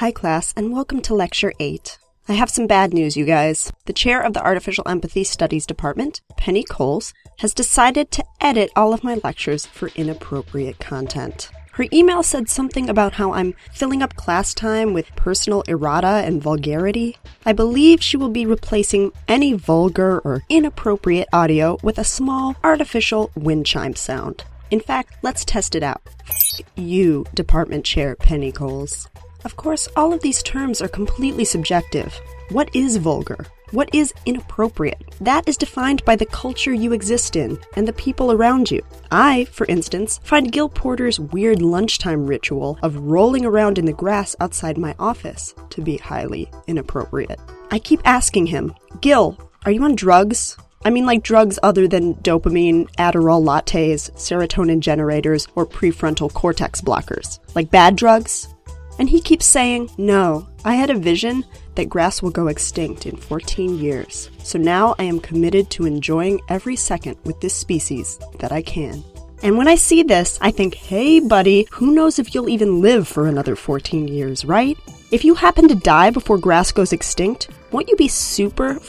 Hi, class, and welcome to Lecture 8. I have some bad news, you guys. The chair of the Artificial Empathy Studies Department, Penny Coles, has decided to edit all of my lectures for inappropriate content. Her email said something about how I'm filling up class time with personal errata and vulgarity. I believe she will be replacing any vulgar or inappropriate audio with a small artificial wind chime sound. In fact, let's test it out. You, Department Chair Penny Coles. Of course, all of these terms are completely subjective. What is vulgar? What is inappropriate? That is defined by the culture you exist in and the people around you. I, for instance, find Gil Porter's weird lunchtime ritual of rolling around in the grass outside my office to be highly inappropriate. I keep asking him, Gil, are you on drugs? I mean, like drugs other than dopamine, Adderall lattes, serotonin generators, or prefrontal cortex blockers. Like bad drugs? And he keeps saying, No, I had a vision that grass will go extinct in 14 years. So now I am committed to enjoying every second with this species that I can. And when I see this, I think, hey, buddy, who knows if you'll even live for another 14 years, right? If you happen to die before grass goes extinct, won't you be super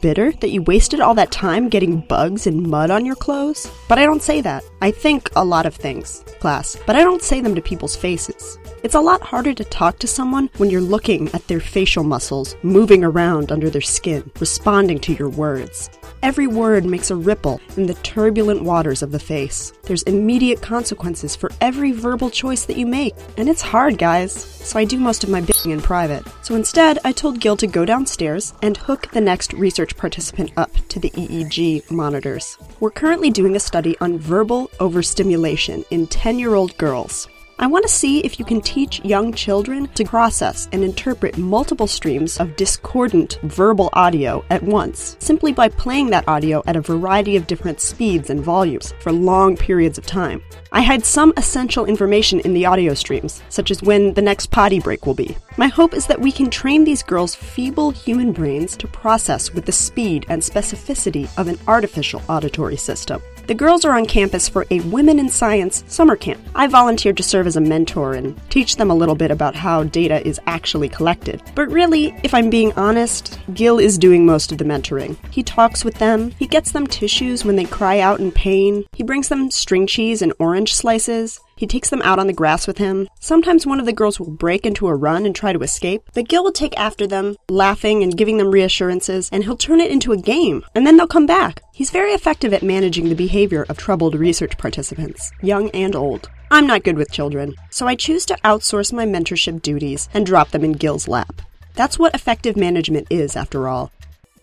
bitter that you wasted all that time getting bugs and mud on your clothes? But I don't say that. I think a lot of things, class, but I don't say them to people's faces. It's a lot harder to talk to someone when you're looking at their facial muscles moving around under their skin, responding to your words. Every word makes a ripple in the turbulent waters of the face. There's immediate consequences for every verbal choice that you make. And it's hard, guys. So I do most of my bitching in private. So instead, I told Gil to go downstairs and hook the next research participant up to the EEG monitors. We're currently doing a study on verbal overstimulation in 10 year old girls. I want to see if you can teach young children to process and interpret multiple streams of discordant verbal audio at once, simply by playing that audio at a variety of different speeds and volumes for long periods of time. I hide some essential information in the audio streams, such as when the next potty break will be. My hope is that we can train these girls' feeble human brains to process with the speed and specificity of an artificial auditory system. The girls are on campus for a Women in Science summer camp. I volunteered to serve as a mentor and teach them a little bit about how data is actually collected. But really, if I'm being honest, Gil is doing most of the mentoring. He talks with them, he gets them tissues when they cry out in pain, he brings them string cheese and orange slices, he takes them out on the grass with him. Sometimes one of the girls will break into a run and try to escape, but Gil will take after them, laughing and giving them reassurances, and he'll turn it into a game, and then they'll come back. He's very effective at managing the behavior of troubled research participants, young and old. I'm not good with children, so I choose to outsource my mentorship duties and drop them in Gil's lap. That's what effective management is, after all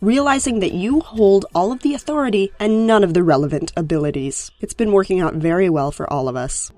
realizing that you hold all of the authority and none of the relevant abilities. It's been working out very well for all of us.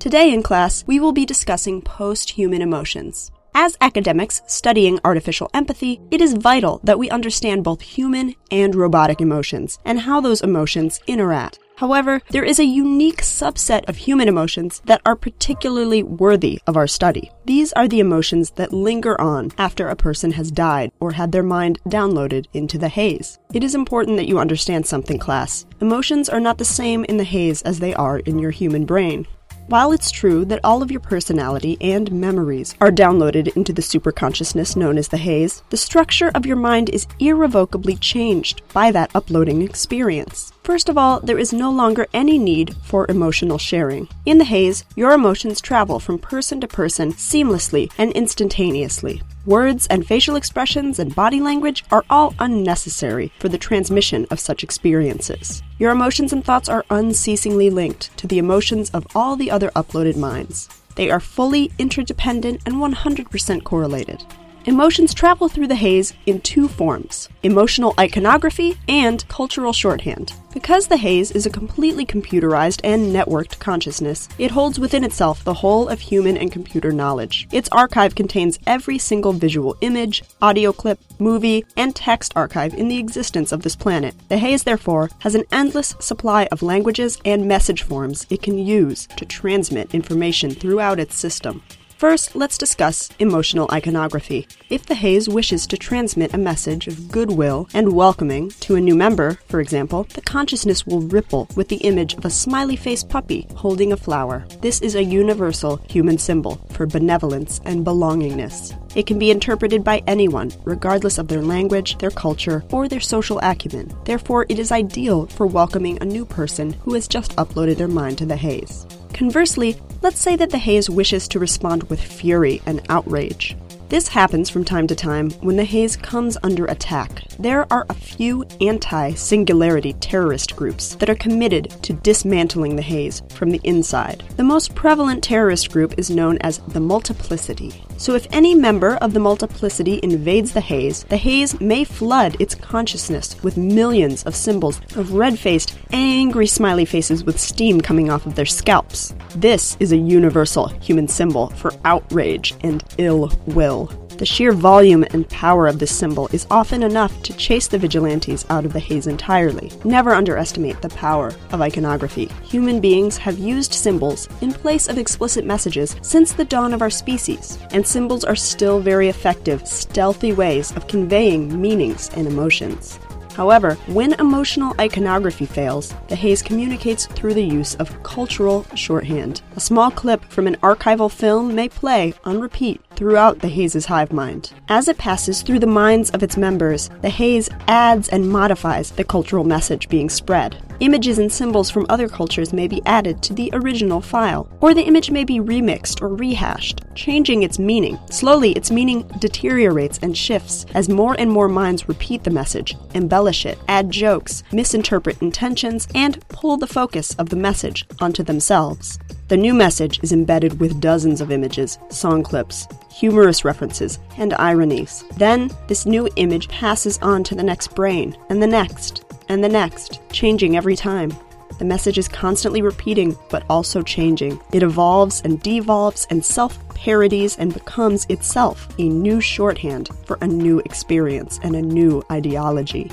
Today in class, we will be discussing post human emotions. As academics studying artificial empathy, it is vital that we understand both human and robotic emotions and how those emotions interact. However, there is a unique subset of human emotions that are particularly worthy of our study. These are the emotions that linger on after a person has died or had their mind downloaded into the haze. It is important that you understand something, class. Emotions are not the same in the haze as they are in your human brain. While it's true that all of your personality and memories are downloaded into the superconsciousness known as the haze, the structure of your mind is irrevocably changed by that uploading experience. First of all, there is no longer any need for emotional sharing. In the haze, your emotions travel from person to person seamlessly and instantaneously. Words and facial expressions and body language are all unnecessary for the transmission of such experiences. Your emotions and thoughts are unceasingly linked to the emotions of all the other uploaded minds. They are fully interdependent and 100% correlated. Emotions travel through the haze in two forms emotional iconography and cultural shorthand. Because the haze is a completely computerized and networked consciousness, it holds within itself the whole of human and computer knowledge. Its archive contains every single visual image, audio clip, movie, and text archive in the existence of this planet. The haze, therefore, has an endless supply of languages and message forms it can use to transmit information throughout its system. First, let's discuss emotional iconography. If the haze wishes to transmit a message of goodwill and welcoming to a new member, for example, the consciousness will ripple with the image of a smiley faced puppy holding a flower. This is a universal human symbol for benevolence and belongingness. It can be interpreted by anyone, regardless of their language, their culture, or their social acumen. Therefore, it is ideal for welcoming a new person who has just uploaded their mind to the haze. Conversely, let's say that the haze wishes to respond with fury and outrage. This happens from time to time when the haze comes under attack. There are a few anti singularity terrorist groups that are committed to dismantling the haze from the inside. The most prevalent terrorist group is known as the Multiplicity. So, if any member of the Multiplicity invades the haze, the haze may flood its consciousness with millions of symbols of red faced, angry smiley faces with steam coming off of their scalps. This is a universal human symbol for outrage and ill will. The sheer volume and power of this symbol is often enough to chase the vigilantes out of the haze entirely. Never underestimate the power of iconography. Human beings have used symbols in place of explicit messages since the dawn of our species, and symbols are still very effective, stealthy ways of conveying meanings and emotions. However, when emotional iconography fails, the haze communicates through the use of cultural shorthand. A small clip from an archival film may play on repeat throughout the haze's hive mind. As it passes through the minds of its members, the haze adds and modifies the cultural message being spread. Images and symbols from other cultures may be added to the original file, or the image may be remixed or rehashed, changing its meaning. Slowly, its meaning deteriorates and shifts as more and more minds repeat the message, embellish it, add jokes, misinterpret intentions, and pull the focus of the message onto themselves. The new message is embedded with dozens of images, song clips, humorous references, and ironies. Then, this new image passes on to the next brain, and the next, and the next, changing every time. The message is constantly repeating, but also changing. It evolves and devolves and self parodies and becomes itself a new shorthand for a new experience and a new ideology.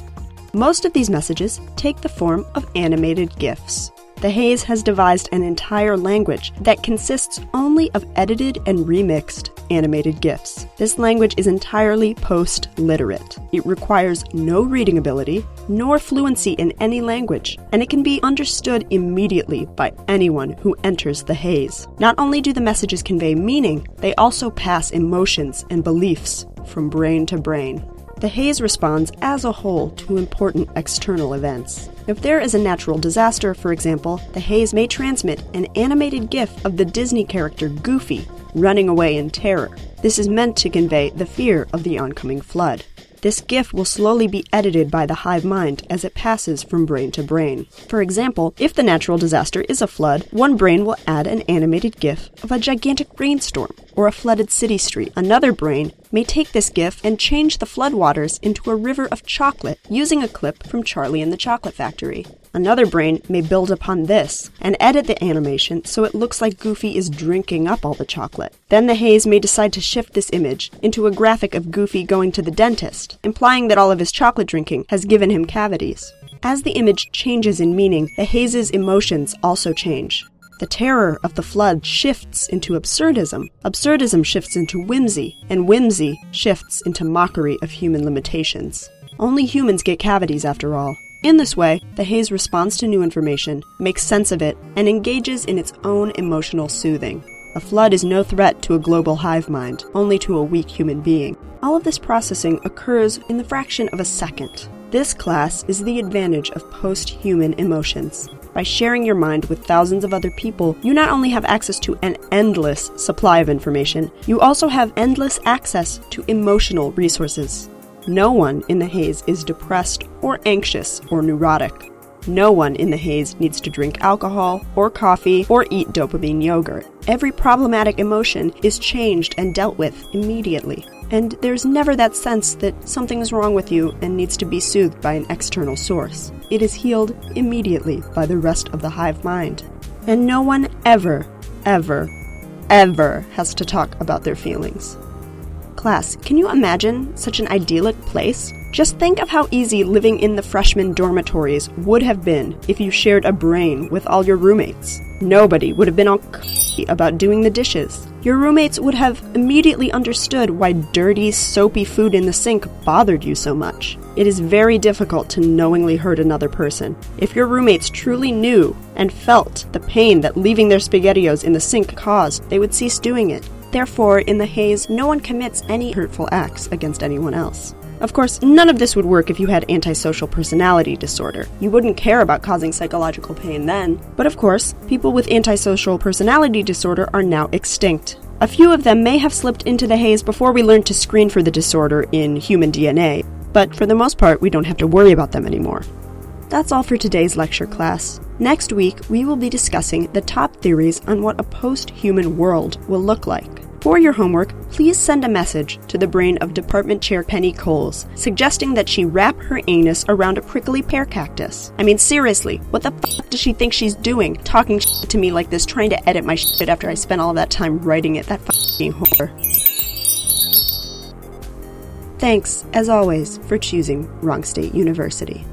Most of these messages take the form of animated GIFs. The Haze has devised an entire language that consists only of edited and remixed animated GIFs. This language is entirely post literate. It requires no reading ability, nor fluency in any language, and it can be understood immediately by anyone who enters the haze. Not only do the messages convey meaning, they also pass emotions and beliefs from brain to brain. The haze responds as a whole to important external events. If there is a natural disaster, for example, the haze may transmit an animated GIF of the Disney character Goofy running away in terror. This is meant to convey the fear of the oncoming flood. This GIF will slowly be edited by the hive mind as it passes from brain to brain. For example, if the natural disaster is a flood, one brain will add an animated GIF of a gigantic rainstorm or a flooded city street. Another brain may take this GIF and change the floodwaters into a river of chocolate using a clip from Charlie and the Chocolate Factory. Another brain may build upon this and edit the animation so it looks like Goofy is drinking up all the chocolate. Then the haze may decide to shift this image into a graphic of Goofy going to the dentist, implying that all of his chocolate drinking has given him cavities. As the image changes in meaning, the haze's emotions also change. The terror of the flood shifts into absurdism. Absurdism shifts into whimsy, and whimsy shifts into mockery of human limitations. Only humans get cavities after all. In this way, the haze responds to new information, makes sense of it, and engages in its own emotional soothing. A flood is no threat to a global hive mind, only to a weak human being. All of this processing occurs in the fraction of a second. This class is the advantage of post human emotions. By sharing your mind with thousands of other people, you not only have access to an endless supply of information, you also have endless access to emotional resources. No one in the haze is depressed or anxious or neurotic. No one in the haze needs to drink alcohol or coffee or eat dopamine yogurt. Every problematic emotion is changed and dealt with immediately. And there's never that sense that something is wrong with you and needs to be soothed by an external source. It is healed immediately by the rest of the hive mind. And no one ever, ever, ever has to talk about their feelings. Class, can you imagine such an idyllic place? Just think of how easy living in the freshman dormitories would have been if you shared a brain with all your roommates. Nobody would have been all about doing the dishes. Your roommates would have immediately understood why dirty, soapy food in the sink bothered you so much. It is very difficult to knowingly hurt another person. If your roommates truly knew and felt the pain that leaving their spaghettios in the sink caused, they would cease doing it. Therefore, in the haze, no one commits any hurtful acts against anyone else. Of course, none of this would work if you had antisocial personality disorder. You wouldn't care about causing psychological pain then. But of course, people with antisocial personality disorder are now extinct. A few of them may have slipped into the haze before we learned to screen for the disorder in human DNA, but for the most part, we don't have to worry about them anymore. That's all for today's lecture class. Next week, we will be discussing the top theories on what a post human world will look like. For your homework, please send a message to the brain of Department Chair Penny Coles, suggesting that she wrap her anus around a prickly pear cactus. I mean, seriously, what the fuck does she think she's doing, talking to me like this, trying to edit my shit after I spent all that time writing it? That fucking whore. Thanks, as always, for choosing Wrong State University.